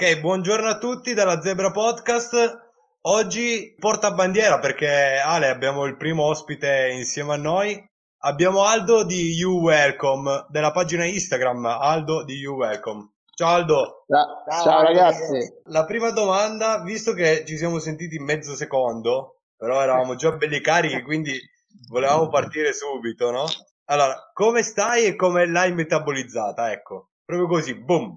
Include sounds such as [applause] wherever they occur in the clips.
Ok, buongiorno a tutti dalla Zebra Podcast. Oggi porta bandiera perché Ale abbiamo il primo ospite insieme a noi. Abbiamo Aldo di You Welcome della pagina Instagram Aldo di You Welcome. Ciao Aldo. Ciao, ciao, ciao ragazzi. La prima domanda, visto che ci siamo sentiti in mezzo secondo, però eravamo già belli carichi, [laughs] quindi volevamo partire subito, no? Allora, come stai e come l'hai metabolizzata? Ecco, proprio così, boom.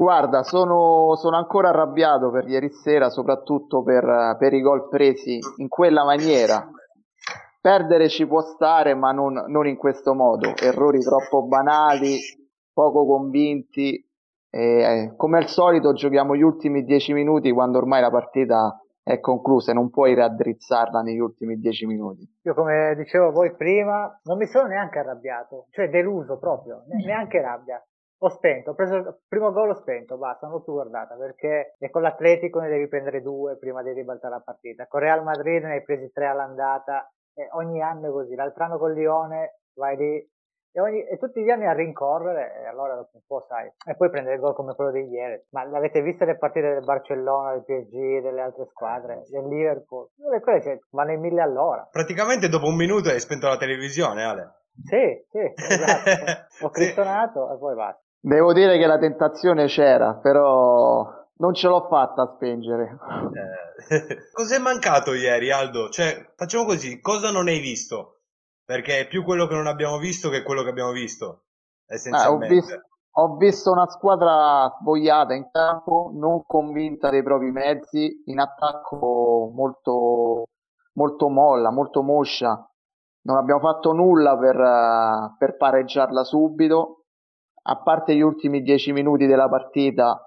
Guarda, sono, sono, ancora arrabbiato per ieri sera, soprattutto per, per, i gol presi in quella maniera. Perdere ci può stare, ma non, non in questo modo. Errori troppo banali, poco convinti. E, come al solito giochiamo gli ultimi dieci minuti quando ormai la partita è conclusa e non puoi raddrizzarla negli ultimi dieci minuti. Io come dicevo voi prima, non mi sono neanche arrabbiato, cioè deluso proprio, neanche rabbia ho spento, ho preso il primo gol, ho spento, basta, non l'ho più guardata perché con l'Atletico ne devi prendere due prima di ribaltare la partita. Con Real Madrid ne hai presi tre all'andata, e ogni anno è così. L'altro anno con Lione vai lì e, ogni, e, tutti gli anni a rincorrere e allora dopo un po' sai. E poi prendere il gol come quello di ieri. Ma l'avete viste le partite del Barcellona, del PSG, delle altre squadre, del Liverpool? Quelle cioè, vanno in mille all'ora. Praticamente dopo un minuto hai spento la televisione, Ale. Sì, sì, esatto. [laughs] Ho cristonato sì. e poi basta. Devo dire che la tentazione c'era, però non ce l'ho fatta a spengere. Eh, [laughs] cos'è mancato ieri, Aldo? Cioè, facciamo così, cosa non hai visto? Perché è più quello che non abbiamo visto che quello che abbiamo visto, essenzialmente. Ah, ho, visto, ho visto una squadra svogliata in campo, non convinta dei propri mezzi, in attacco molto, molto molla, molto moscia. Non abbiamo fatto nulla per, per pareggiarla subito a parte gli ultimi dieci minuti della partita,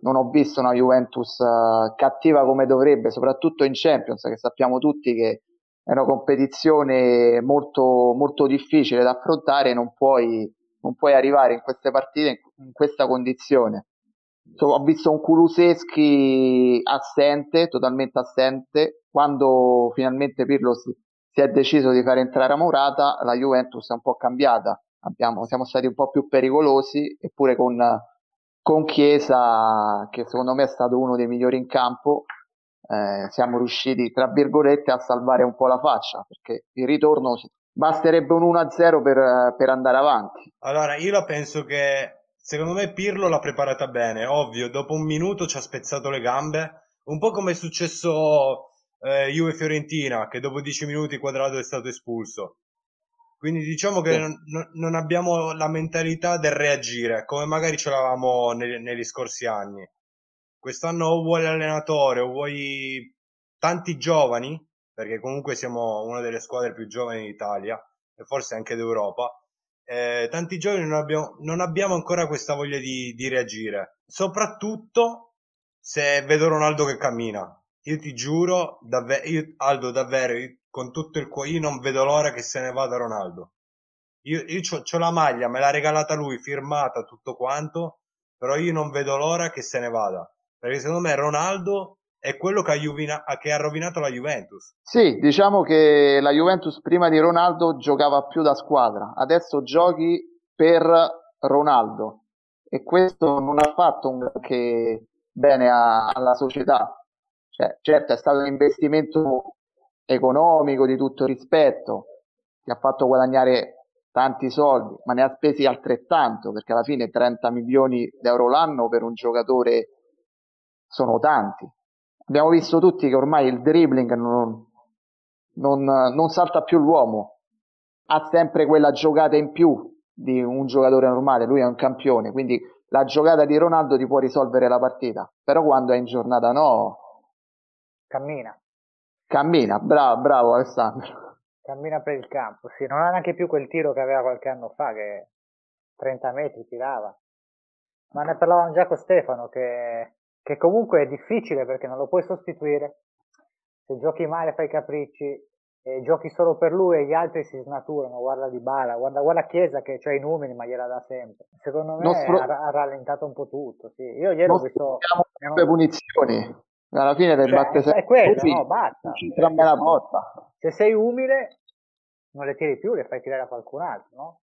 non ho visto una Juventus uh, cattiva come dovrebbe, soprattutto in Champions, che sappiamo tutti che è una competizione molto, molto difficile da affrontare, non puoi, non puoi arrivare in queste partite in, in questa condizione. So, ho visto un Kuluseschi assente, totalmente assente, quando finalmente Pirlo si, si è deciso di fare entrare a Morata, la Juventus è un po' cambiata abbiamo, siamo stati un po' più pericolosi, eppure con, con Chiesa, che secondo me è stato uno dei migliori in campo, eh, siamo riusciti, tra virgolette, a salvare un po' la faccia, perché il ritorno basterebbe un 1-0 per, per andare avanti. Allora, io la penso che secondo me Pirlo l'ha preparata bene, ovvio, dopo un minuto ci ha spezzato le gambe, un po' come è successo eh, Juve Fiorentina, che dopo 10 minuti Quadrado è stato espulso. Quindi diciamo che non, non, abbiamo la mentalità del reagire, come magari ce l'avevamo negli, negli scorsi anni. Quest'anno o vuoi l'allenatore o vuoi tanti giovani, perché comunque siamo una delle squadre più giovani d'Italia e forse anche d'Europa. Eh, tanti giovani non abbiamo, non abbiamo, ancora questa voglia di, di reagire, soprattutto se vedo Ronaldo che cammina. Io ti giuro, davvero, io, Aldo, davvero, io, con tutto il cuore, io non vedo l'ora che se ne vada Ronaldo. Io, io ho la maglia, me l'ha regalata lui, firmata, tutto quanto, però io non vedo l'ora che se ne vada. Perché secondo me Ronaldo è quello che ha, Juvina, che ha rovinato la Juventus. Sì, diciamo che la Juventus prima di Ronaldo giocava più da squadra, adesso giochi per Ronaldo e questo non ha fatto un che bene a, alla società. Cioè, certo è stato un investimento economico di tutto rispetto, ti ha fatto guadagnare tanti soldi, ma ne ha spesi altrettanto, perché alla fine 30 milioni d'euro l'anno per un giocatore sono tanti. Abbiamo visto tutti che ormai il dribbling non, non, non salta più l'uomo, ha sempre quella giocata in più di un giocatore normale, lui è un campione, quindi la giocata di Ronaldo ti può risolvere la partita, però quando è in giornata no, cammina. Cammina, bravo, bravo Alessandro. Cammina per il campo, sì, non ha neanche più quel tiro che aveva qualche anno fa, che 30 metri tirava. Ma ne parlavamo già con Stefano, che, che comunque è difficile perché non lo puoi sostituire. Se giochi male fai capricci, e giochi solo per lui e gli altri si snaturano, guarda di bala, guarda, guarda Chiesa che ha i numeri ma gliela dà sempre. Secondo me spro- ha, ha, rallentato un po' tutto, sì. Io ieri ho visto... le punizioni alla fine le cioè, batte sempre è quello, no, basta. la botta. Se sei umile, non le tiri più, le fai tirare a qualcun altro, no?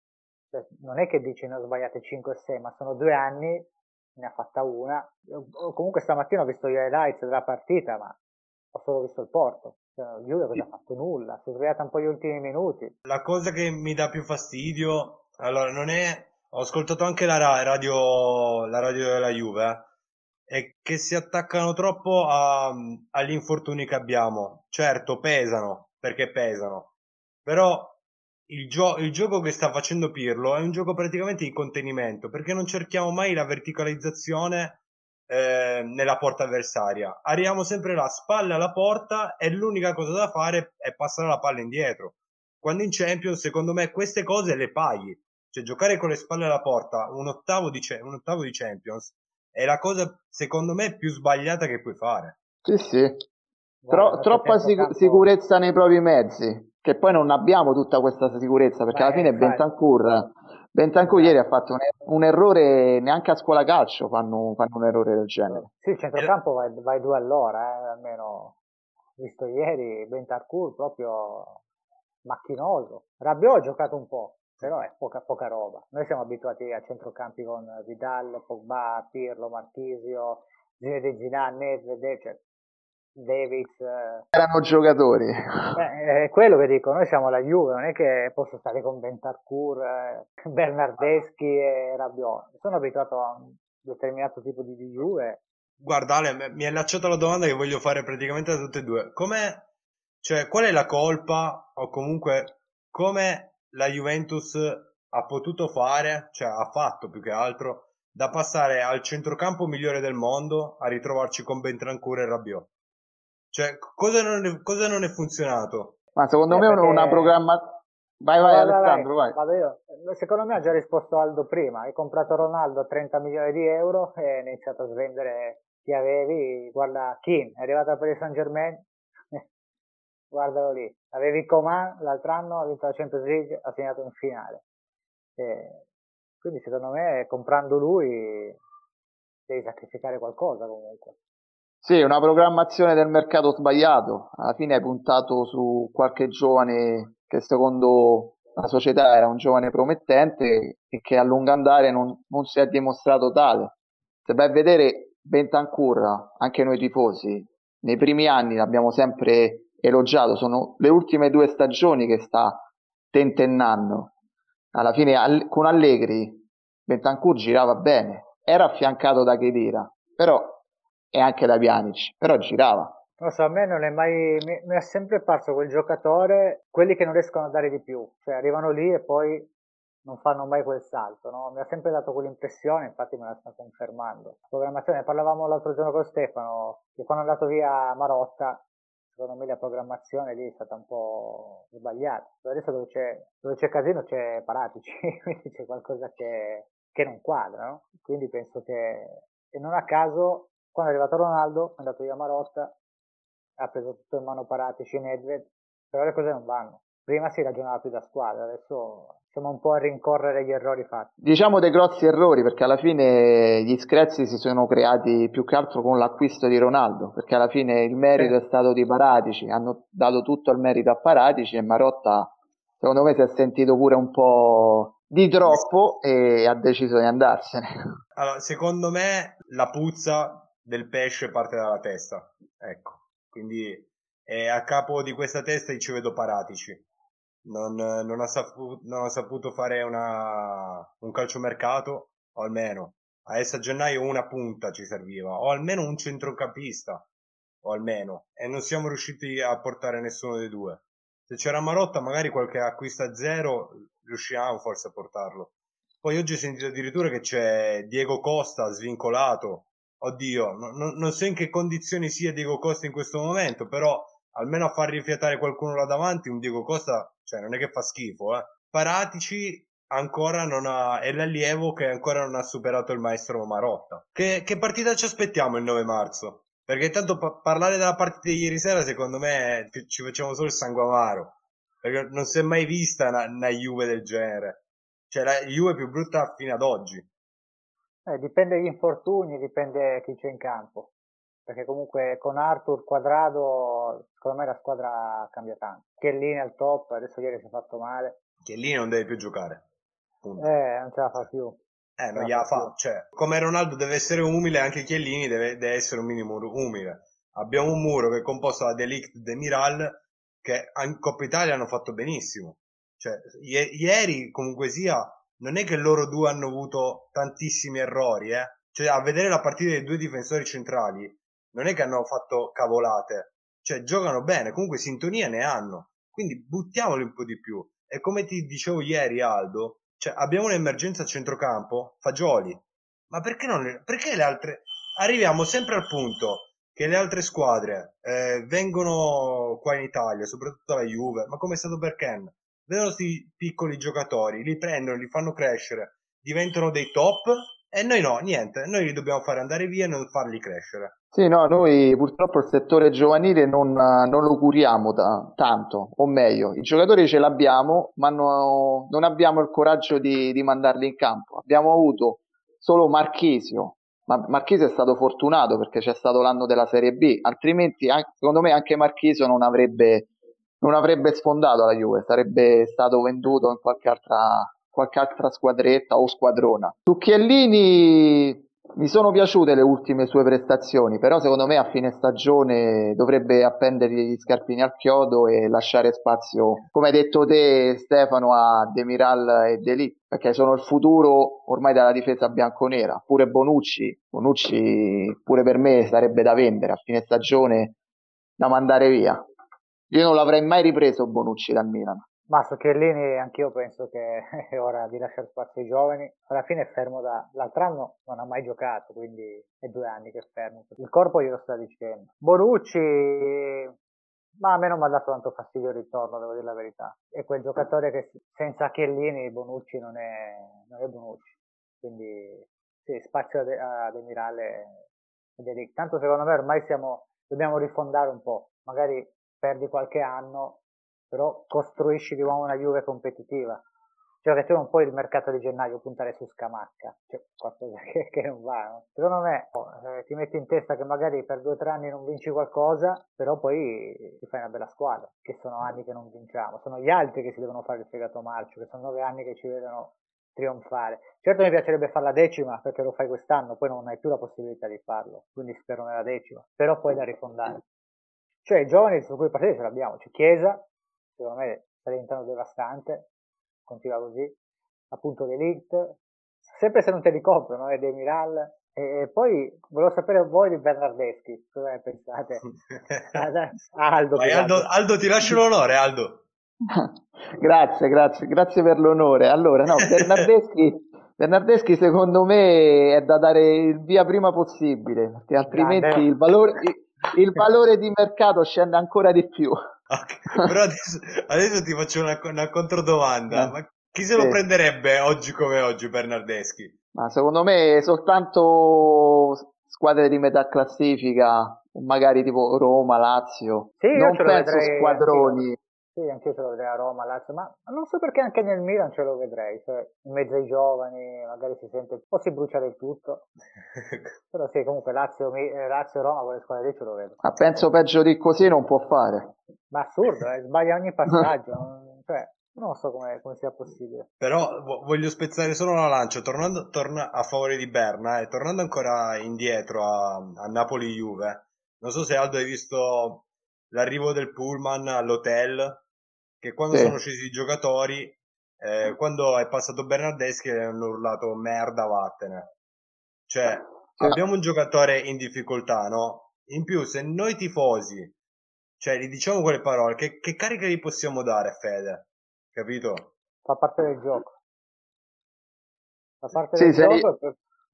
Cioè, non è che dici ne ho sbagliate 5 o 6, ma sono due anni ne ha fatta una. Comunque stamattina ho visto gli highlights della partita, ma ho solo visto il Porto. Cioè, Juve cosa ha fatto? Nulla, si è svegliata un po' gli ultimi minuti. La cosa che mi dà più fastidio, allora non è... Ho ascoltato anche la radio, la radio della Juve, eh, è che si attaccano troppo a, agli infortuni che abbiamo. Certo, pesano, perché pesano. Però il, gio- il, gioco che sta facendo Pirlo è un gioco praticamente di contenimento, perché non cerchiamo mai la verticalizzazione eh, nella porta avversaria. Arriviamo sempre là, spalle alla porta e l'unica cosa da fare è passare la palla indietro. Quando in Champions, secondo me, queste cose le paghi. Cioè, giocare con le spalle alla porta un ottavo di, un ottavo di Champions è la cosa, secondo me, più sbagliata che puoi fare. Sì, sì. Tro- troppa sic- sicurezza nei propri mezzi, che poi non abbiamo tutta questa sicurezza, perché Beh, alla fine Bentancur Bentancur ieri ha fatto un, un, errore, neanche a scuola calcio fanno, fanno un errore del genere. Sì, il centrocampo vai, vai due all'ora, eh, almeno visto ieri Bentancur proprio macchinoso. Rabiot ha giocato un po', però è poca, poca roba. Noi siamo abituati a centrocampi con Vidal, Pogba, Pirlo, Marchisio, Zinedine Zidane, Nedved, cioè Davis. Eh. Erano giocatori. Eh, è quello che dico, noi siamo la Juve, non è che posso stare con Bentarcourt, eh, [laughs] Bernardeschi e Rabiot. Sono abituato a un determinato tipo di, di Juve. Guarda Ale, mi è allacciata la domanda che voglio fare praticamente a tutte e due. Com'è, cioè, qual è la colpa o comunque come la Juventus ha potuto fare, cioè ha fatto più che altro, da passare al centrocampo migliore del mondo a ritrovarci con Bentrancourt e Rabiot? Cioè, cosa non è, cosa non è funzionato? Ma secondo eh, me perché... una programmazione... Vai, vai, vai, Alessandro, vai. Vado io. Secondo me ha già risposto Aldo prima. Hai comprato Ronaldo a 30 milioni di euro e hai iniziato a svendere chi avevi. Guarda, Kim, è arrivato a Paris Saint Germain. Guardalo lì. Avevi Coman l'altro anno, ha vinto la Champions League, ha segnato in finale. E quindi secondo me comprando lui devi sacrificare qualcosa comunque. Sì, una programmazione del mercato sbagliato. Alla fine hai puntato su qualche giovane che secondo la società era un giovane promettente e che a lungo andare non, non si è dimostrato tale. Se vai a vedere Bentancur, anche noi tifosi, nei primi anni l'abbiamo sempre elogiato, sono le ultime due stagioni che sta tentennando. Alla fine con Allegri Bentancur girava bene, era affiancato da Chedira, però e anche da Pjanic, però girava. Non so, a me non è mai, mi, mi, è sempre parso quel giocatore, quelli che non riescono a dare di più, cioè arrivano lì e poi non fanno mai quel salto, no? Mi ha sempre dato quell'impressione, infatti me la sta confermando. La programmazione, parlavamo l'altro giorno con Stefano, che quando è andato via Marotta, secondo me la programmazione lì è stata un po' sbagliata. Adesso dove c'è, dove c'è casino c'è Paratici, [laughs] quindi c'è qualcosa che, che non quadra, no? Quindi penso che, e non a caso quando è arrivato Ronaldo, è andato via Marotta, ha preso tutto in mano Paratici e Nedved, però le cose non vanno. Prima si ragionava più da squadra, adesso siamo un po' a rincorrere gli errori fatti. Diciamo dei grossi errori, perché alla fine gli screzi si sono creati più che altro con l'acquisto di Ronaldo, perché alla fine il merito sì. è stato di Paratici, hanno dato tutto il merito a Paratici e Marotta secondo me si è sentito pure un po' di troppo e ha deciso di andarsene. [laughs] Allora, secondo me la puzza del pesce parte dalla testa. Ecco, quindi eh, a capo di questa testa ci vedo Paratici. Non, non, ha saputo, non ha saputo fare una, un calciomercato, o almeno adesso a gennaio una punta ci serviva, o almeno un centrocampista, o almeno, e non siamo riusciti a portare nessuno dei due. Se c'era Marotta, magari qualche acquisto a zero riusciamo forse a portarlo. Poi oggi ho sentito addirittura che c'è Diego Costa svincolato oddio, no, non so in che condizioni sia Diego Costa in questo momento, però almeno a far rifiatare qualcuno là davanti, un Diego Costa, cioè non è che fa schifo, eh. Paratici ancora non ha, è l'allievo che ancora non ha superato il maestro Marotta. Che, che partita ci aspettiamo il 9 marzo? Perché tanto pa- parlare della partita di ieri sera, secondo me, ci facciamo solo il sangue amaro. Perché non si è mai vista una, una Juve del genere. Cioè, la Juve più brutta fino ad oggi. Eh, dipende dagli infortuni, dipende chi c'è in campo. Perché comunque con Arthur Quadrado, secondo me la squadra cambia tanto. Chiellini al top, adesso ieri si è fatto male. Chiellini non deve più giocare. Punto. Eh, non ce la fa più. Eh, non gliela fa. Cioè, come Ronaldo deve essere umile, anche Chiellini deve, deve essere un minimo umile. Abbiamo un muro che è composto da Delict e Demiral che in Coppa Italia hanno fatto benissimo. Cioè, i- ieri comunque sia, non è che loro due hanno avuto tantissimi errori, eh. Cioè, a vedere la partita dei due difensori centrali, non è che hanno fatto cavolate. Cioè, giocano bene, comunque sintonia ne hanno. Quindi buttiamoli un po' di più. E come ti dicevo ieri, Aldo, cioè, abbiamo un'emergenza a centrocampo, Fagioli. Ma perché non perché le altre... Arriviamo sempre al punto che le altre squadre eh, vengono qua in Italia, soprattutto la Juve, ma come è stato per Ken, vedono questi piccoli giocatori, li prendono, li fanno crescere, diventano dei top e noi no, niente, noi li dobbiamo fare andare via e non farli crescere. Sì, no, noi purtroppo il settore giovanile non, non lo curiamo ta- tanto, o meglio, i giocatori ce l'abbiamo, ma no- non abbiamo il coraggio di, di mandarli in campo. Abbiamo avuto solo Marchisio, ma Marchisio è stato fortunato perché c'è stato l'anno della Serie B, altrimenti secondo me anche Marchisio non avrebbe, non avrebbe sfondato la Juve, sarebbe stato venduto in qualche altra, qualche altra squadretta o squadrona. Su Chiellini mi sono piaciute le ultime sue prestazioni, però secondo me a fine stagione dovrebbe appendergli gli scarpini al chiodo e lasciare spazio, come hai detto te Stefano, a Demiral e Delic, perché sono il futuro ormai della difesa bianconera. Pure Bonucci, Bonucci pure per me sarebbe da vendere a fine stagione, da mandare via. Io non l'avrei mai ripreso Bonucci dal Milan. Ma su Chiellini anch'io penso che [laughs] è ora di lasciare spazio ai giovani. Alla fine è fermo da... L'altro anno non ha mai giocato, quindi è due anni che è fermo. Il corpo glielo sta dicendo. Bonucci... Ma a me non mi ha dato tanto fastidio il ritorno, devo dire la verità. È quel giocatore che senza Chiellini Bonucci non è, non è Bonucci. Quindi sì, spazio ad Emirale ed Eric. Tanto secondo me ormai siamo... Dobbiamo rifondare un po'. Magari perdi qualche anno, però costruisci di nuovo una Juve competitiva. Cioè che tu non puoi il mercato di gennaio puntare su Scamacca, cioè qualcosa [laughs] che, che non va. No? Secondo me oh, eh, ti metti in testa che magari per due o tre anni non vinci qualcosa, però poi ti fai una bella squadra, che sono anni che non vinciamo, sono gli altri che si devono fare il fegato marcio, che sono nove anni che ci vedono trionfare. Certo mi piacerebbe fare la decima perché lo fai quest'anno, poi non hai più la possibilità di farlo, quindi spero nella decima, però poi da rifondare. Cioè i giovani su cui partire ce l'abbiamo, c'è Chiesa, secondo me sta diventando devastante, continua così, appunto Delict, sempre se non te li comprano, è De Miral, e, poi volevo sapere voi di Bernardeschi, cosa ne pensate? [laughs] Aldo, Vai, Aldo, Aldo, ti lascio l'onore, Aldo. [laughs] grazie, grazie, grazie per l'onore. Allora, no, Bernardeschi, [laughs] Bernardeschi secondo me è da dare il via prima possibile, perché altrimenti il valore, il valore di mercato scende ancora di più. Okay, però adesso, adesso, ti faccio una, una controdomanda. Eh, Ma chi se sì. lo prenderebbe oggi come oggi Bernardeschi? Ma secondo me soltanto squadre di metà classifica, magari tipo Roma, Lazio. Sì, non penso squadroni. Sì, anche io ce lo vedrei a Roma, Lazio, ma non so perché anche nel Milan ce lo vedrei, cioè in mezzo ai giovani magari si sente, un po' si brucia del tutto, [laughs] però sì, comunque Lazio, eh, Lazio Roma, quelle squadre lì ce lo vedo. Ma penso peggio di così non può fare. Ma assurdo, eh, sbaglia ogni [laughs] passaggio, cioè non so come, come, sia possibile. Però voglio spezzare solo una lancia, tornando torna a favore di Berna e eh, tornando ancora indietro a, a Napoli-Juve, non so se Aldo hai visto l'arrivo del pullman all'hotel, che quando sì. sono scesi i giocatori, eh, quando è passato Bernardeschi hanno urlato merda vattene. Cioè, sì. abbiamo un giocatore in difficoltà, no? In più, se noi tifosi, cioè, gli diciamo quelle parole, che, che carica gli possiamo dare, Fede? Capito? Fa parte del gioco. Fa parte sì, del gioco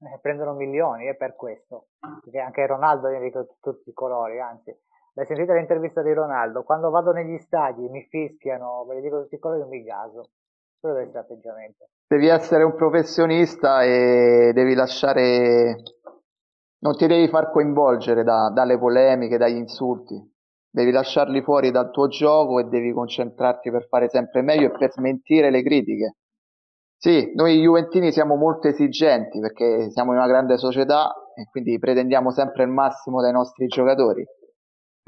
e eh, prendono milioni, è per questo. Perché anche Ronaldo ha detto tutti i colori, anzi L'hai sentita l'intervista di Ronaldo? Quando vado negli stadi mi fischiano, ve le dico tutti i colori, mi gaso. Quello deve essere l'atteggiamento. Devi essere un professionista e devi lasciare... Non ti devi far coinvolgere da, dalle polemiche, dagli insulti. Devi lasciarli fuori dal tuo gioco e devi concentrarti per fare sempre meglio e per smentire le critiche. Sì, noi Juventini siamo molto esigenti perché siamo in una grande società e quindi pretendiamo sempre il massimo dai nostri giocatori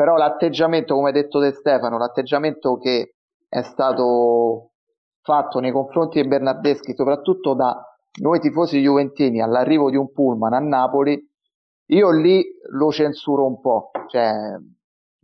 però l'atteggiamento, come ha detto De Stefano, l'atteggiamento che è stato fatto nei confronti di Bernardeschi, soprattutto da noi tifosi juventini all'arrivo di un pullman a Napoli, io lì lo censuro un po', cioè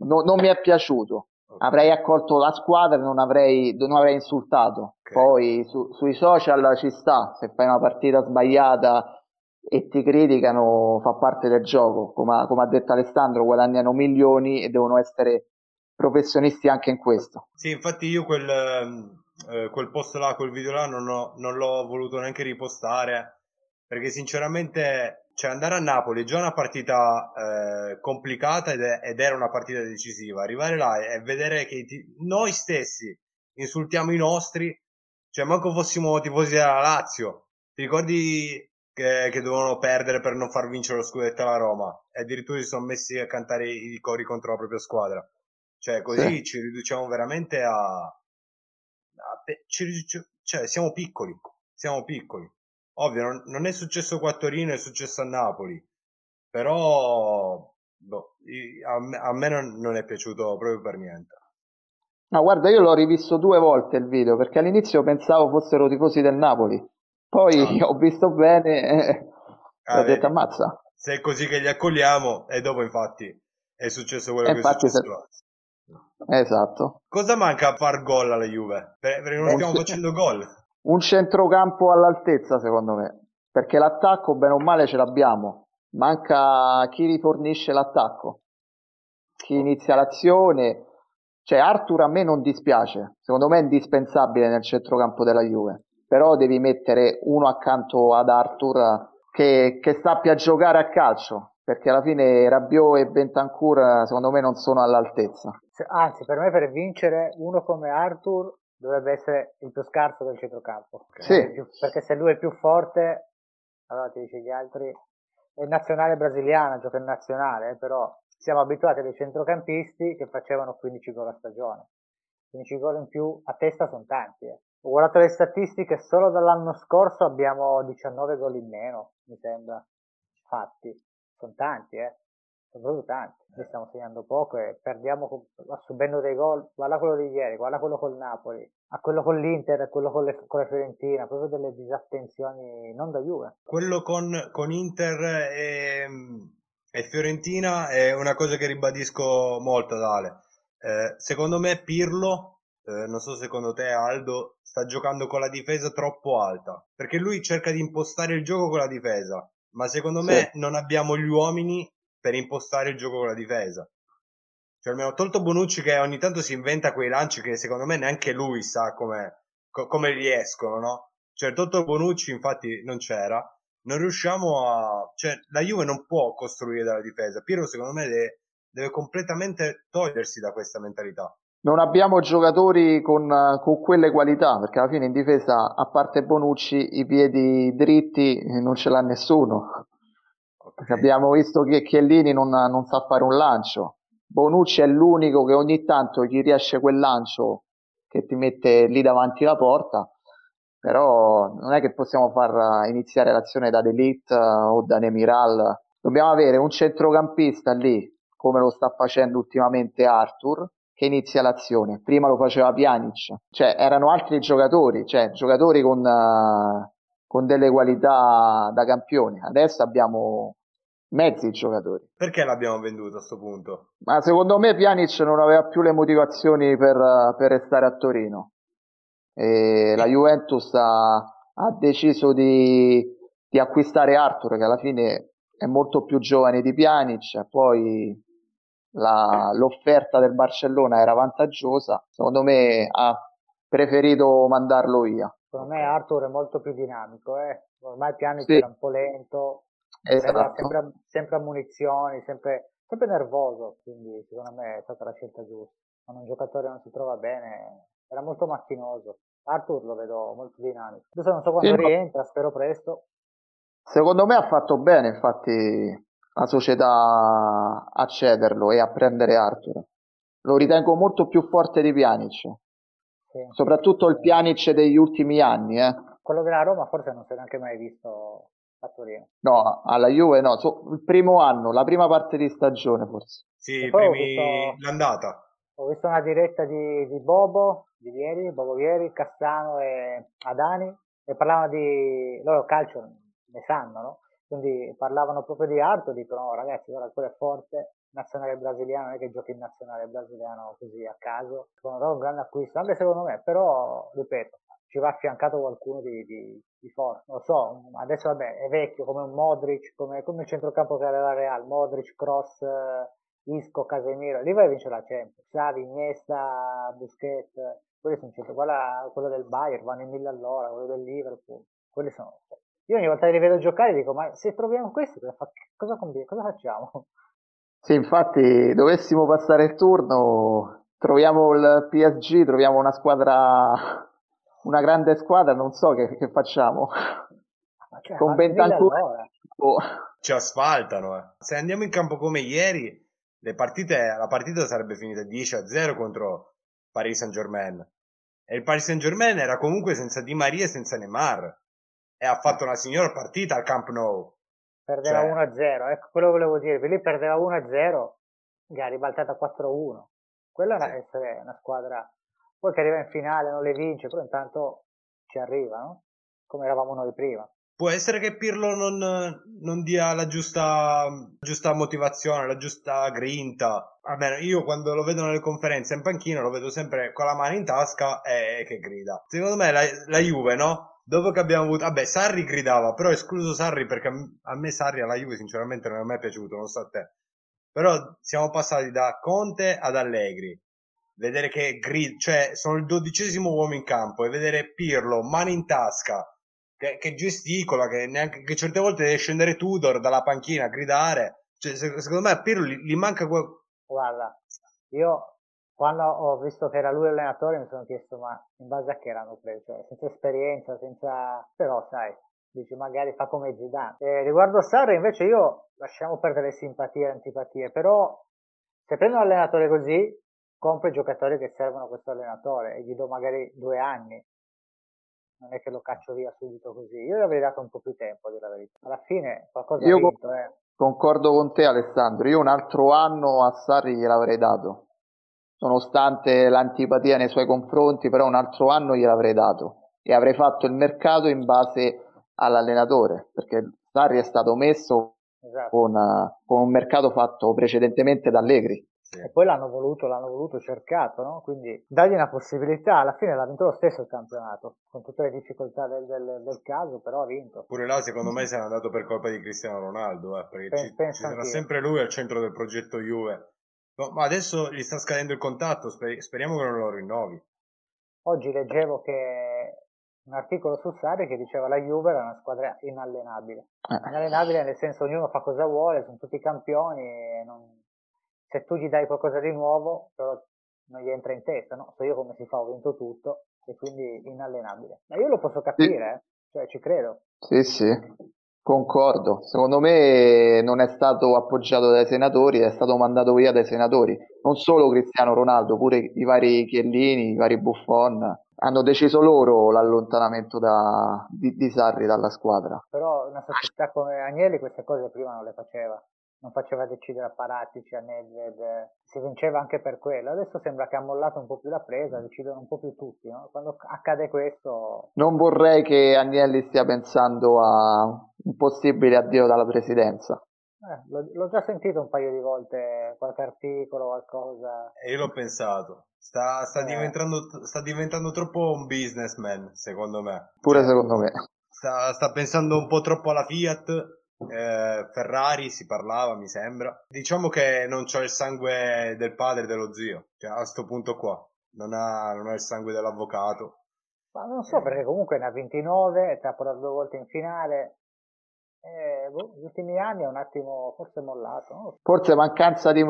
no, non mi è piaciuto. Avrei accolto la squadra e non avrei, non avrei insultato. Okay. Poi su, sui social ci sta, se fai una partita sbagliata e ti criticano fa parte del gioco. Come, come ha detto Alessandro, guadagnano milioni e devono essere professionisti anche in questo. Sì, infatti io quel, ehm, eh, quel post là, quel video là non, ho, non l'ho voluto neanche ripostare perché sinceramente cioè andare a Napoli è già una partita eh, complicata ed, è, ed, era una partita decisiva. Arrivare là e vedere che ti, noi stessi insultiamo i nostri, cioè manco fossimo tifosi della Lazio. Ti ricordi che, che dovevano perdere per non far vincere lo scudetto alla Roma? E addirittura si sono messi a cantare i cori contro la propria squadra. Cioè così sì. ci riduciamo veramente a... a ci, cioè siamo piccoli, siamo piccoli. Ovvio, non, non è successo qua a Torino, è successo a Napoli. Però boh, a me, a me non, non, è piaciuto proprio per niente. No, guarda, io l'ho rivisto due volte il video perché all'inizio pensavo fossero tifosi del Napoli, poi ah. [laughs] ho visto bene e ah, ho detto ammazza. Se è così che li accogliamo, e dopo infatti è successo quello e che è successo. Se... Esatto. Cosa manca a far gol alla Juve? Perché non stiamo facendo gol [laughs] un centrocampo all'altezza secondo me, perché l'attacco bene o male ce l'abbiamo, manca chi rifornisce l'attacco, chi inizia l'azione, cioè Arthur a me non dispiace, secondo me è indispensabile nel centrocampo della Juve, però devi mettere uno accanto ad Arthur che, che sappia giocare a calcio, perché alla fine Rabiot e Bentancur secondo me non sono all'altezza. Anzi, per me per vincere uno come Arthur dovrebbe essere il più scarso del centrocampo. Sì. Perché se lui è più forte, allora ti dice gli altri, è nazionale brasiliana, gioca in nazionale, eh, però siamo abituati a dei centrocampisti che facevano 15 gol a stagione. 15 gol in più a testa sono tanti. Eh. Ho guardato le statistiche, solo dall'anno scorso abbiamo 19 gol in meno, mi sembra, fatti. Sono tanti, eh sono proprio tanti. Noi stiamo segnando poco e perdiamo subendo dei gol. Guarda quello di ieri, guarda quello col Napoli, a quello con l'Inter, a quello con, le, con la Fiorentina, proprio delle disattenzioni non da Juve. Quello con, con Inter e, e, Fiorentina è una cosa che ribadisco molto, Dale. Eh, secondo me Pirlo, eh, non so secondo te Aldo, sta giocando con la difesa troppo alta, perché lui cerca di impostare il gioco con la difesa, ma secondo sì. me non abbiamo gli uomini per impostare il gioco con la difesa. Cioè, almeno tolto Bonucci che ogni tanto si inventa quei lanci che secondo me neanche lui sa come, co- come riescono, no? Cioè, tolto Bonucci infatti non c'era. Non riusciamo a... Cioè, la Juve non può costruire dalla difesa. Piero secondo me deve, deve completamente togliersi da questa mentalità. Non abbiamo giocatori con, con, quelle qualità, perché alla fine in difesa, a parte Bonucci, i piedi dritti non ce l'ha nessuno. Perché abbiamo visto che Chiellini non, non sa fare un lancio. Bonucci è l'unico che ogni tanto gli riesce quel lancio che ti mette lì davanti la porta, però non è che possiamo far iniziare l'azione da Delict eh, o da Nemiral. Dobbiamo avere un centrocampista lì, come lo sta facendo ultimamente Arthur, che inizia l'azione. Prima lo faceva Pjanic, cioè erano altri giocatori, cioè giocatori con, uh, con delle qualità da campione. Adesso abbiamo mezzi giocatori. Perché l'abbiamo venduto a questo punto? Ma secondo me Pjanic non aveva più le motivazioni per, per restare a Torino. E la Juventus ha, ha deciso di, di, acquistare Arthur, che alla fine è molto più giovane di Pjanic, poi la, l'offerta del Barcellona era vantaggiosa. Secondo me ha preferito mandarlo via. Secondo me Arthur è molto più dinamico, eh? ormai Pjanic sì. era un po' lento, esatto. sempre, sempre, a munizioni, sempre, sempre nervoso, quindi secondo me è stata la scelta giusta. Quando un giocatore non si trova bene, era molto macchinoso. Arthur lo vedo molto dinamico. Adesso non so quando sì, rientra, spero presto. Secondo me ha fatto bene, infatti, la società a cederlo e a prendere Arthur. Lo ritengo molto più forte di Pjanic. Sì. Soprattutto il Pjanic degli ultimi anni. Eh. Quello della Roma forse non si è neanche mai visto a Torino. No, alla Juve no, so, il primo anno, la prima parte di stagione forse. Sì, primi... visto, l'andata. Ho visto una diretta di, di Bobo, di ieri, Bobo ieri, Castano e Adani e parlavano di loro calcio ne sanno, no? Quindi parlavano proprio di Arto, dicono oh, ragazzi, ora quello è forte, nazionale brasiliano, non è che giochi in nazionale brasiliano così a caso, secondo me è un grande acquisto, anche secondo me, però ripeto, ci va affiancato qualcuno di, di, di forte, lo so, adesso vabbè è vecchio come un Modric, come, come il centrocampo che aveva Real, Modric, Cross, Isco, Casemiro, lì vai a vincere la Champions, Xavi, Iniesta, Busquets, quelli sono centro, quello del Bayern, vanno in mille all'ora, quello del Liverpool, quelli sono... Io ogni volta che li vedo giocare dico, ma se troviamo questi cosa, cosa, cosa facciamo? Sì, infatti dovessimo passare il turno, troviamo il PSG, troviamo una squadra, una grande squadra, non so che, che facciamo. Cioè, Con Bentancur ci asfaltano. Eh. Se andiamo in campo come ieri, partite, la partita sarebbe finita 10 0 contro Paris Saint Germain. E il Paris Saint Germain era comunque senza Di Maria e senza Neymar. E ha fatto una signora partita al Camp Nou. Perdeva cioè... 1-0, ecco quello che volevo dire. Lì perdeva 1-0 che ha ribaltata 4-1. Quella sì. è essere una squadra poi che arriva in finale, non le vince, però intanto ci arriva, no? Come eravamo noi prima. Può essere che Pirlo non, non dia la giusta, giusta, motivazione, la giusta grinta. Almeno io quando lo vedo nelle conferenze in panchina lo vedo sempre con la mano in tasca e che grida. Secondo me la, la Juve, no? Dopo che abbiamo avuto... Vabbè, Sarri gridava, però escluso Sarri perché a me Sarri alla Juve sinceramente non è mai piaciuto, non so a te. Però siamo passati da Conte ad Allegri. Vedere che grida, cioè sono il dodicesimo uomo in campo e vedere Pirlo, mano in tasca, che, che gesticola, che, neanche, che certe volte deve scendere Tudor dalla panchina a gridare. Cioè, secondo me a Pirlo gli, gli manca quel... Guarda, io quando ho visto che era lui l'allenatore mi sono chiesto ma in base a che l'hanno preso, cioè, senza esperienza, senza... però sai, dici magari fa come Zidane. E riguardo Sarri invece io lasciamo perdere simpatie e antipatie, però se prendo un allenatore così compro i giocatori che servono a questo allenatore e gli do magari due anni non è che lo caccio via subito così. Io gli avrei dato un po' più tempo, a dire la verità. Alla fine qualcosa Io ha vinto, eh. Concordo con te Alessandro, io un altro anno a Sarri gliel'avrei dato, nonostante l'antipatia nei suoi confronti, però un altro anno gliel'avrei dato e avrei fatto il mercato in base all'allenatore, perché Sarri è stato messo esatto. con, uh, con un mercato fatto precedentemente da Allegri sì. E poi l'hanno voluto, l'hanno voluto cercato, no? Quindi dargli una possibilità, alla fine l'ha vinto lo stesso il campionato, con tutte le difficoltà del, del, del caso, però ha vinto. Pure là secondo me se n'è andato per colpa di Cristiano Ronaldo, eh, perché Pen- ci, ci sarà sempre lui al centro del progetto Juve. No, ma adesso gli sta scadendo il contatto, sper- speriamo che non lo rinnovi. Oggi leggevo che un articolo su Sarri che diceva la Juve era una squadra inallenabile. Eh. Inallenabile nel senso ognuno fa cosa vuole, sono tutti campioni e non, se tu gli dai qualcosa di nuovo, però non gli entra in testa, no? So io come si fa, ho vinto tutto e quindi inallenabile. Ma io lo posso capire, sì. eh? cioè ci credo. Sì, sì, concordo. Secondo me non è stato appoggiato dai senatori, è stato mandato via dai senatori. Non solo Cristiano Ronaldo, pure i vari Chiellini, i vari Buffon. Hanno deciso loro l'allontanamento da, di, di Sarri dalla squadra. Però una società come Agnelli queste cose prima non le faceva non faceva decidere a Paratici, a Nedved, si vinceva anche per quello. Adesso sembra che ha mollato un po' più la presa, decidono un po' più tutti. No? Quando accade questo... Non vorrei che Agnelli stia pensando a un possibile addio dalla presidenza. Eh, l'ho, l'ho, già sentito un paio di volte, qualche articolo, qualcosa. E io l'ho pensato. Sta, sta, eh. diventando, sta diventando troppo un businessman, secondo me. Pure secondo me. Sta, sta pensando un po' troppo alla Fiat eh, Ferrari si parlava, mi sembra. Diciamo che non c'ho il sangue del padre e dello zio, cioè a sto punto qua. Non ha, non ha il sangue dell'avvocato. Ma non so, eh. perché comunque ne ha 29, ti ha portato due volte in finale. Eh, boh, gli ultimi anni è un attimo forse mollato. No? Forse mancanza di,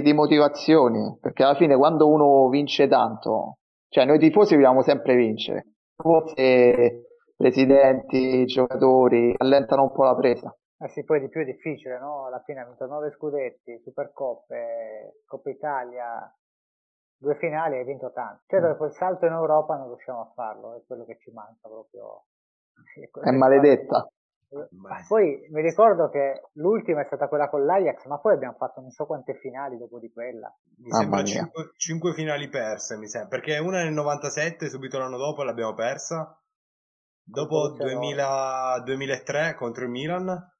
di motivazioni, perché alla fine quando uno vince tanto, cioè noi tifosi vogliamo sempre vincere. Forse presidenti, giocatori allentano un po' la presa. Eh sì, poi di più è difficile, no? Alla fine ha vinto 9 scudetti, Supercoppe, Coppa Italia, due finali e hai vinto tanto. Certo che poi il salto in Europa non riusciamo a farlo, è quello che ci manca proprio. [laughs] È maledetta. Ma poi mi ricordo che l'ultima è stata quella con l'Ajax, ma poi abbiamo fatto non so quante finali dopo di quella. Mi ah, sembra 5, 5, finali perse, mi sembra, perché una nel 97, subito l'anno dopo l'abbiamo persa, Dopo 2000, 2003 contro il Milan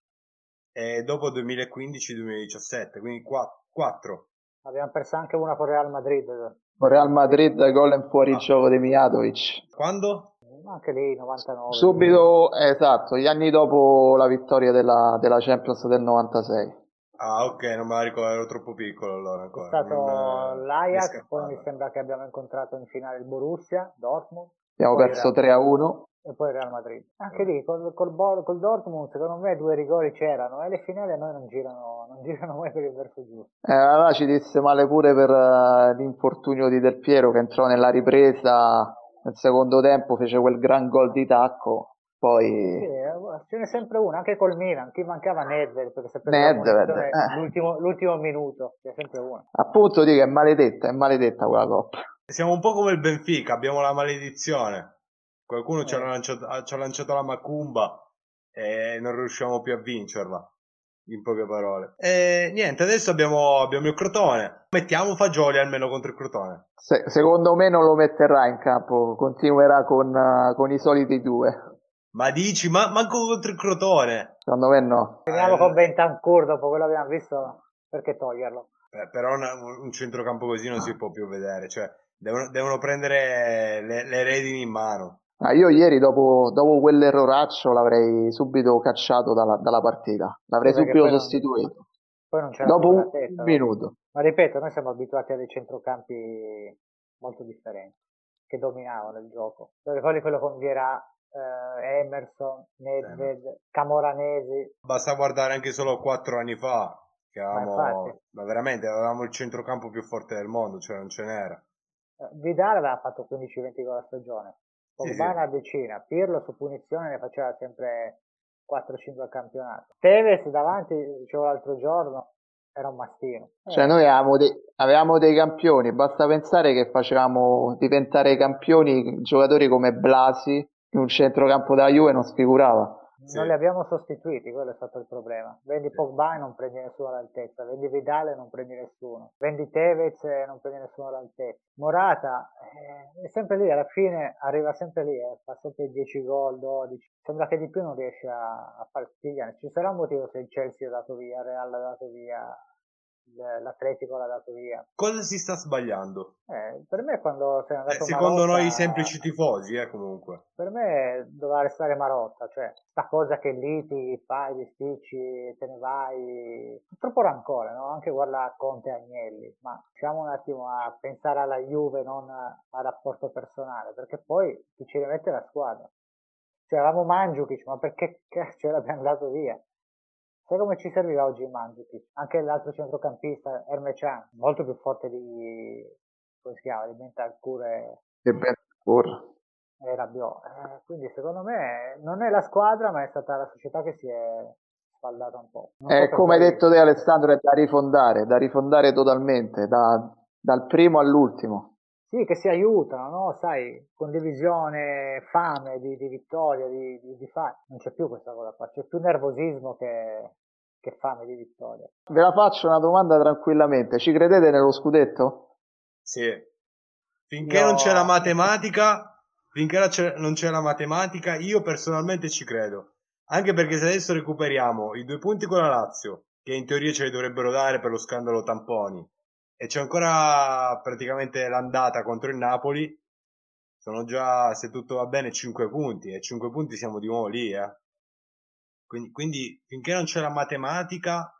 e dopo 2015-2017, quindi 4. Abbiamo perso anche una con Real Madrid. Con Real Madrid, gol in fuori ah. gioco di Mijatovic. Quando? Anche lì, 99. Subito, esatto, gli anni dopo la vittoria della, della Champions del 96. Ah, ok, non me la ricordo, ero troppo piccolo allora ancora. È stato non, l'Ajax, poi mi sembra che abbiamo incontrato in finale il Borussia, Dortmund. Abbiamo perso 3 a 1 e poi Real Madrid. Anche lì col, col, col, Dortmund secondo me due rigori c'erano e le finali a noi non girano, non girano mai per il verso giusto. Eh, allora ci disse male pure per uh, l'infortunio di Del Piero che entrò nella ripresa nel secondo tempo, fece quel gran gol di tacco. Poi... Sì, eh, ce n'è sempre una, anche col Milan, chi mancava Nedved, perché se Nedved, eh. l'ultimo, l'ultimo, minuto, c'è sempre una. Appunto dico, è maledetta, è maledetta quella coppa. Siamo un po' come il Benfica, abbiamo la maledizione Qualcuno eh. ci, ha eh. lanciato, ci ha lanciato la macumba e non riusciamo più a vincerla. In poche parole. E niente, adesso abbiamo, abbiamo il Crotone. Mettiamo Fagioli almeno contro il Crotone. Se, secondo me non lo metterà in campo, continuerà con, uh, con i soliti due. Ma dici, ma manco contro il Crotone? Secondo me no. Finiamo eh, con Bentancur dopo quello che abbiamo visto, perché toglierlo? Eh, però una, un centrocampo così non si può più vedere, cioè devono, devono prendere le, le redini in mano. Ah, io ieri dopo, dopo, quell'erroraccio l'avrei subito cacciato dalla, dalla partita, l'avrei sì, subito sostituito. Non, poi non c'era dopo un testa, minuto. Ma ripeto, noi siamo abituati a dei centrocampi molto differenti, che dominavano il gioco. Ricordi quello con Vierà, eh, Emerson, Nedved. Camoranesi. Basta guardare anche solo quattro anni fa, che avevamo, ma, ma veramente avevamo il centrocampo più forte del mondo, cioè non ce n'era. Eh, Vidal aveva fatto 15-20 gol a stagione Pogba sì, una decina, Pirlo su punizione ne faceva sempre 4-5 al campionato. Tevez davanti, dicevo l'altro giorno, era un mastino. Cioè noi avevamo, de- avevamo, dei campioni, basta pensare che facevamo diventare campioni giocatori come Blasi in un centrocampo da Juve non sfigurava. Sì. Non li abbiamo sostituiti, quello è stato il problema. Vendi sì. Pogba e non prendi nessuno all'altezza, vendi Vidal e non prendi nessuno, vendi Tevez e non prendi nessuno all'altezza. Morata eh, è sempre lì, alla fine arriva sempre lì, eh, fa sempre 10 gol, 12. Sembra che di più non riesce a, a fartigliare. Ci sarà un motivo se il Chelsea è dato via, il Real è dato via, l'Atletico l'ha dato via. Cosa si sta sbagliando? Eh, per me quando sei andato eh, Secondo Marotta, noi semplici tifosi, eh, comunque. Per me doveva restare Marotta, cioè sta cosa che liti, fai, bisticci, te ne vai. Troppo rancore, no? Anche guarda Conte e Agnelli, ma diciamo un attimo a pensare alla Juve, non al rapporto personale, perché poi chi ci rimette la squadra. Cioè avevamo Mandzukic, ma perché ce l'abbiamo dato via? Sai come ci serviva oggi Mandzukic? Anche l'altro centrocampista, Ermecian, molto più forte di, come si chiama, di Bentancur e... Di Bentancur. E Rabiot. Eh, quindi secondo me non è la squadra, ma è stata la società che si è sfaldata un po'. Eh, so come hai detto te Alessandro, è da rifondare, da rifondare totalmente, da, dal primo all'ultimo. Sì, che si aiutano, no? Sai, condivisione, fame di, di vittoria, di, di, di fare. Non c'è più questa cosa qua, c'è più nervosismo che, che fame di vittoria. Ve la faccio una domanda tranquillamente. Ci credete nello scudetto? Sì. Finché no. non c'è la matematica, finché non c'è la matematica, io personalmente ci credo. Anche perché se adesso recuperiamo i due punti con la Lazio, che in teoria ce li dovrebbero dare per lo scandalo tamponi, e c'è ancora praticamente l'andata contro il Napoli. Sono già, se tutto va bene, 5 punti e 5 punti siamo di nuovo lì, eh. Quindi, quindi finché non c'è la matematica,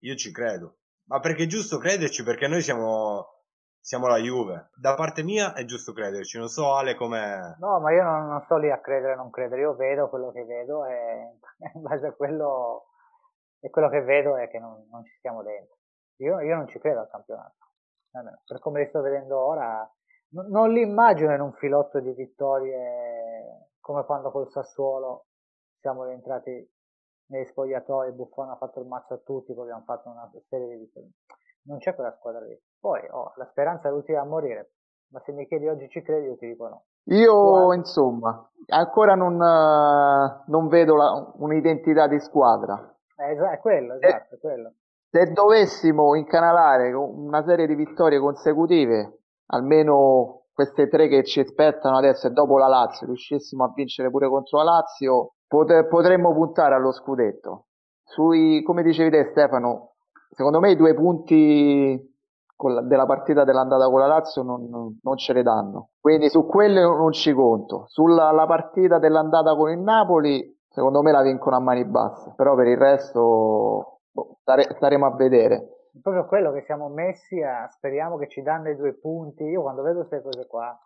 io ci credo. Ma perché è giusto crederci? Perché noi siamo, siamo la Juve. Da parte mia è giusto crederci. Non so Ale come... No, ma io non, non sto lì a credere o non credere. Io vedo quello che vedo e [laughs] in base a quello... E quello che vedo è che non, non ci stiamo dentro. Io, io non ci credo al campionato. Per come li sto vedendo ora, n- non li immagino in un filotto di vittorie come quando col Sassuolo siamo rientrati nei spogliatoi, Buffon ha fatto il mazzo a tutti, poi abbiamo fatto una serie di vittorie. Non c'è quella squadra lì. Poi oh, la speranza è l'ultima a morire, ma se mi chiedi oggi ci credi, io ti dico no. Io, insomma, ancora non, uh, non vedo la, un'identità di squadra. Eh, è quello, esatto, è quello se dovessimo incanalare una serie di vittorie consecutive, almeno queste tre che ci aspettano adesso e dopo la Lazio riuscissimo a vincere pure contro la Lazio, pot- potremmo puntare allo scudetto. Sui, come dicevi te Stefano, secondo me i due punti la, della partita dell'andata con la Lazio non, non, non, ce le danno. Quindi su quelle non ci conto. Sulla partita dell'andata con il Napoli, secondo me la vincono a mani basse, però per il resto stare, staremo a vedere. Proprio quello che siamo messi a speriamo che ci danno i due punti. Io quando vedo queste cose qua,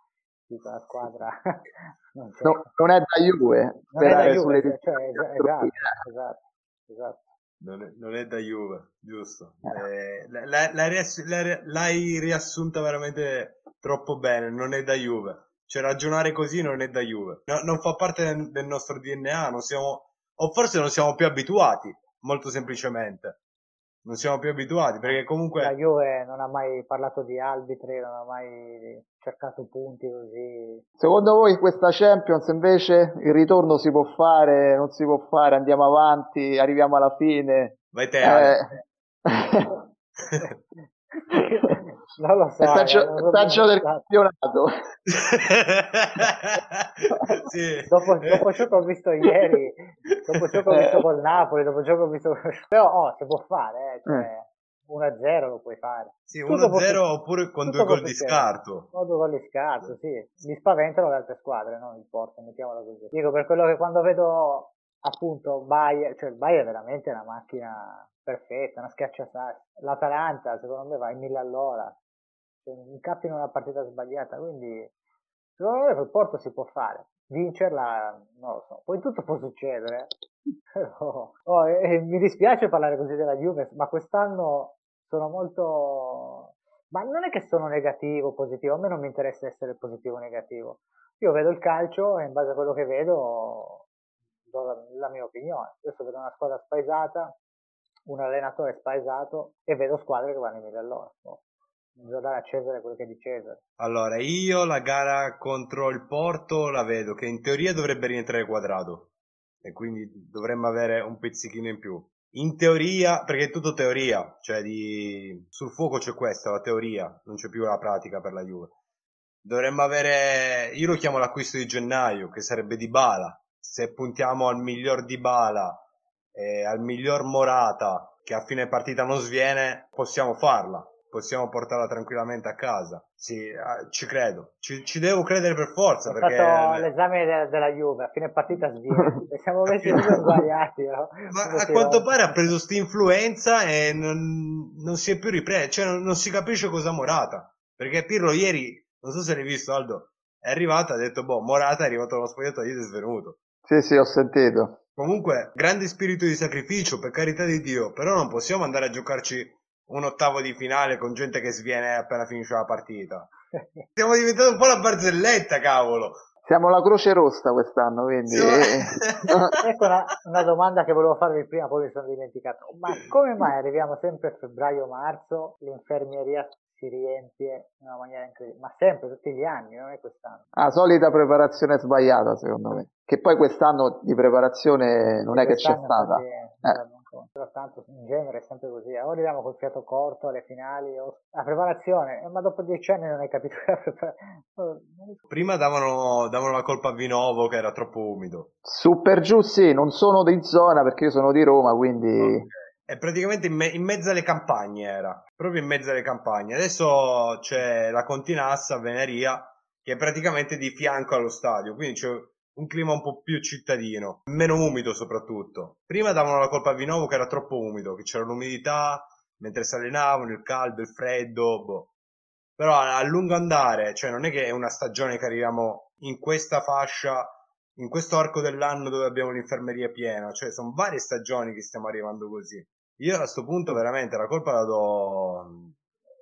dico la squadra [laughs] non, no, non, è da Juve, non è da Juve, cioè, esatto, esatto, esatto non è, non è, da Juve, giusto. Eh, l'hai, l'hai, l'hai, riassunta veramente troppo bene, non è da Juve. Cioè ragionare così non è da Juve. No, non fa parte del, del nostro DNA, non siamo, o forse non siamo più abituati, molto semplicemente. Non siamo più abituati perché comunque la Juve non ha mai parlato di arbitri non ha mai cercato punti così. Secondo voi questa Champions invece il ritorno si può fare non si può fare? Andiamo avanti arriviamo alla fine? Vai te eh... [laughs] [laughs] non lo so. Peggio, peggio del campionato. [laughs] sì. dopo, dopo, ciò che ho visto ieri, dopo ciò che ho visto col Napoli, dopo ciò che ho visto... Però oh, si può fare, eh, cioè, eh. 1-0 lo puoi fare. Sì, 1-0 posso... oppure con due gol di scarto. Con due gol di scarto, sì. Mi spaventano le altre squadre, non il Porto, mettiamola così. Dico, per quello che quando vedo appunto Bayer, cioè il Bayer è veramente una macchina perfetta, una schiacciasassi. L'Atalanta secondo me va in mille all'ora, cioè, incappi in una partita sbagliata, quindi secondo me il Porto si può fare. Vincerla, non lo so, poi tutto può succedere. [laughs] oh, oh, e, e mi dispiace parlare così della Juve, ma quest'anno sono molto... Ma non è che sono negativo o positivo, a me non mi interessa essere positivo o negativo. Io vedo il calcio e in base a quello che vedo do la, la mia opinione. Adesso vedo una squadra spaesata, un allenatore spaesato e vedo squadre che vanno in mille all'ora. No? Bisogna dare a Cesare quello che è di Cesare. Allora, io la gara contro il Porto la vedo che in teoria dovrebbe rientrare quadrato e quindi dovremmo avere un pizzichino in più. In teoria, perché è tutto teoria, cioè di... sul fuoco c'è questa, la teoria, non c'è più la pratica per la Juve. Dovremmo avere, io lo chiamo l'acquisto di gennaio, che sarebbe di Bala. Se puntiamo al miglior di Bala e al miglior Morata, che a fine partita non sviene, possiamo farla possiamo portarla tranquillamente a casa. Sì, ci credo, ci, ci devo credere per forza. Ho perché... fatto l'esame de- della Juve, a fine partita [laughs] sviene, siamo messi tutti sbagliati. No? Ma a quanto pare ha preso sta influenza e non, non, si è più ripreso, cioè non, non si capisce cosa Morata. Perché Pirlo ieri, non so se l'hai visto Aldo, è arrivato, ha detto, boh, Morata è arrivato allo spogliatoio ed è svenuto. Sì, sì, ho sentito. Comunque, grande spirito di sacrificio, per carità di Dio, però non possiamo andare a giocarci un ottavo di finale con gente che sviene appena finisce la partita. [laughs] Stiamo diventando un po' la barzelletta, cavolo. Siamo la Croce Rossa quest'anno, quindi... [laughs] ecco una, una, domanda che volevo farvi prima, poi mi sono dimenticato. Ma come mai arriviamo sempre a febbraio-marzo, l'infermieria si riempie in una maniera incredibile, ma sempre, tutti gli anni, non è quest'anno. Ah, solita preparazione sbagliata, secondo me. Che poi quest'anno di preparazione non è che c'è stata. eh. Però tanto in genere è sempre così. O arriviamo col fiato corto alle finali, o la preparazione, ma dopo dieci anni non hai capito la preparazione. Prima davano, davano la colpa a Vinovo che era troppo umido. Su per giù sì, non sono di zona perché io sono di Roma, quindi... Okay. È praticamente in, me- in, mezzo alle campagne era, proprio in mezzo alle campagne. Adesso c'è la Continassa a Veneria che è praticamente di fianco allo stadio, quindi c'è un clima un po' più cittadino, meno umido soprattutto. Prima davano la colpa a Vinovo che era troppo umido, che c'era l'umidità mentre si allenavano, il caldo, il freddo, boh. Però a lungo andare, cioè non è che è una stagione che arriviamo in questa fascia, in questo arco dell'anno dove abbiamo l'infermeria piena, cioè sono varie stagioni che stiamo arrivando così. Io a questo punto veramente la colpa la do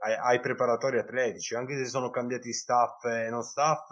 ai, ai, preparatori atletici, anche se sono cambiati staff e non staff,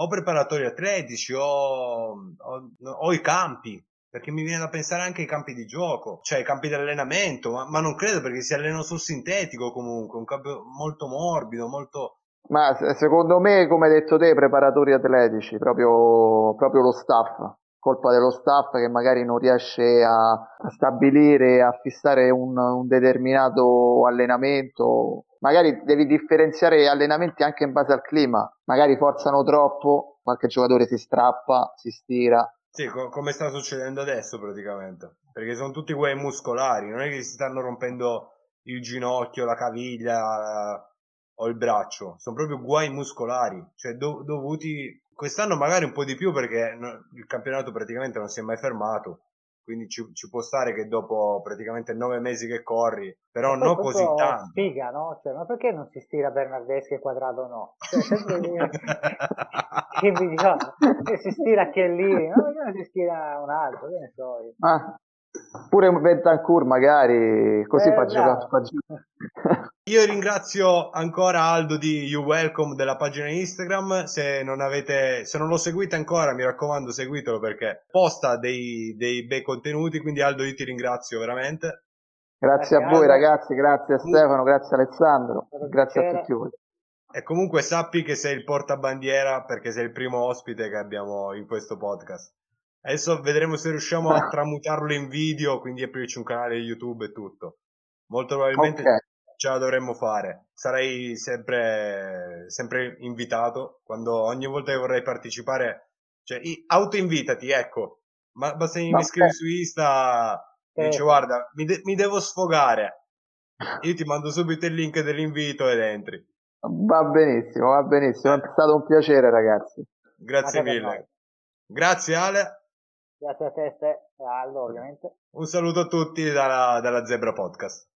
o preparatori atletici o, o, o i campi, perché mi viene da pensare anche ai campi di gioco, cioè ai campi di allenamento, ma, ma non credo perché si allenano sul sintetico comunque, un campo molto morbido, molto... Ma secondo me, come hai detto te, preparatori atletici, proprio, proprio lo staff colpa dello staff che magari non riesce a, a stabilire, a fissare un, un, determinato allenamento magari devi differenziare gli allenamenti anche in base al clima, magari forzano troppo, qualche giocatore si strappa, si stira. Sì, co- come sta succedendo adesso praticamente, perché sono tutti guai muscolari, non è che si stanno rompendo il ginocchio, la caviglia o il braccio, sono proprio guai muscolari, cioè do- dovuti quest'anno magari un po' di più perché il campionato praticamente non si è mai fermato, quindi ci, ci, può stare che dopo praticamente nove mesi che corri, però non così tanto. Spiga, no? Cioè, ma perché non si stira Bernardeschi e Quadrado no? Cioè, [laughs] sempre che mi che si stira Chiellini, no? Perché non si stira un altro, che ne so io. Ah, pure un Bentancur magari, così eh, fa giocare. [laughs] Io ringrazio ancora Aldo di You Welcome della pagina Instagram. Se non avete, se non lo seguite ancora, mi raccomando, seguitelo perché posta dei, dei bei contenuti. Quindi, Aldo, io ti ringrazio veramente. Grazie, grazie a voi, Aldo. ragazzi. Grazie a Stefano, grazie a Alessandro. Grazie a tutti voi. E comunque sappi che sei il portabandiera perché sei il primo ospite che abbiamo in questo podcast. Adesso vedremo se riusciamo a tramutarlo in video, quindi aprirci un canale YouTube e tutto. Molto probabilmente okay ce la dovremmo fare. Sarei sempre, sempre invitato quando ogni volta che vorrei partecipare, cioè autoinvitati, ecco. Ma basta che mi iscrivi su Insta, eh. dice guarda, mi, de- mi devo sfogare. Io ti mando subito il link dell'invito ed entri. Va benissimo, va benissimo, è stato un piacere ragazzi. Grazie mille. Grazie Ale. Grazie a te, e a Aldo ovviamente. Un saluto a tutti dalla, dalla Zebra Podcast.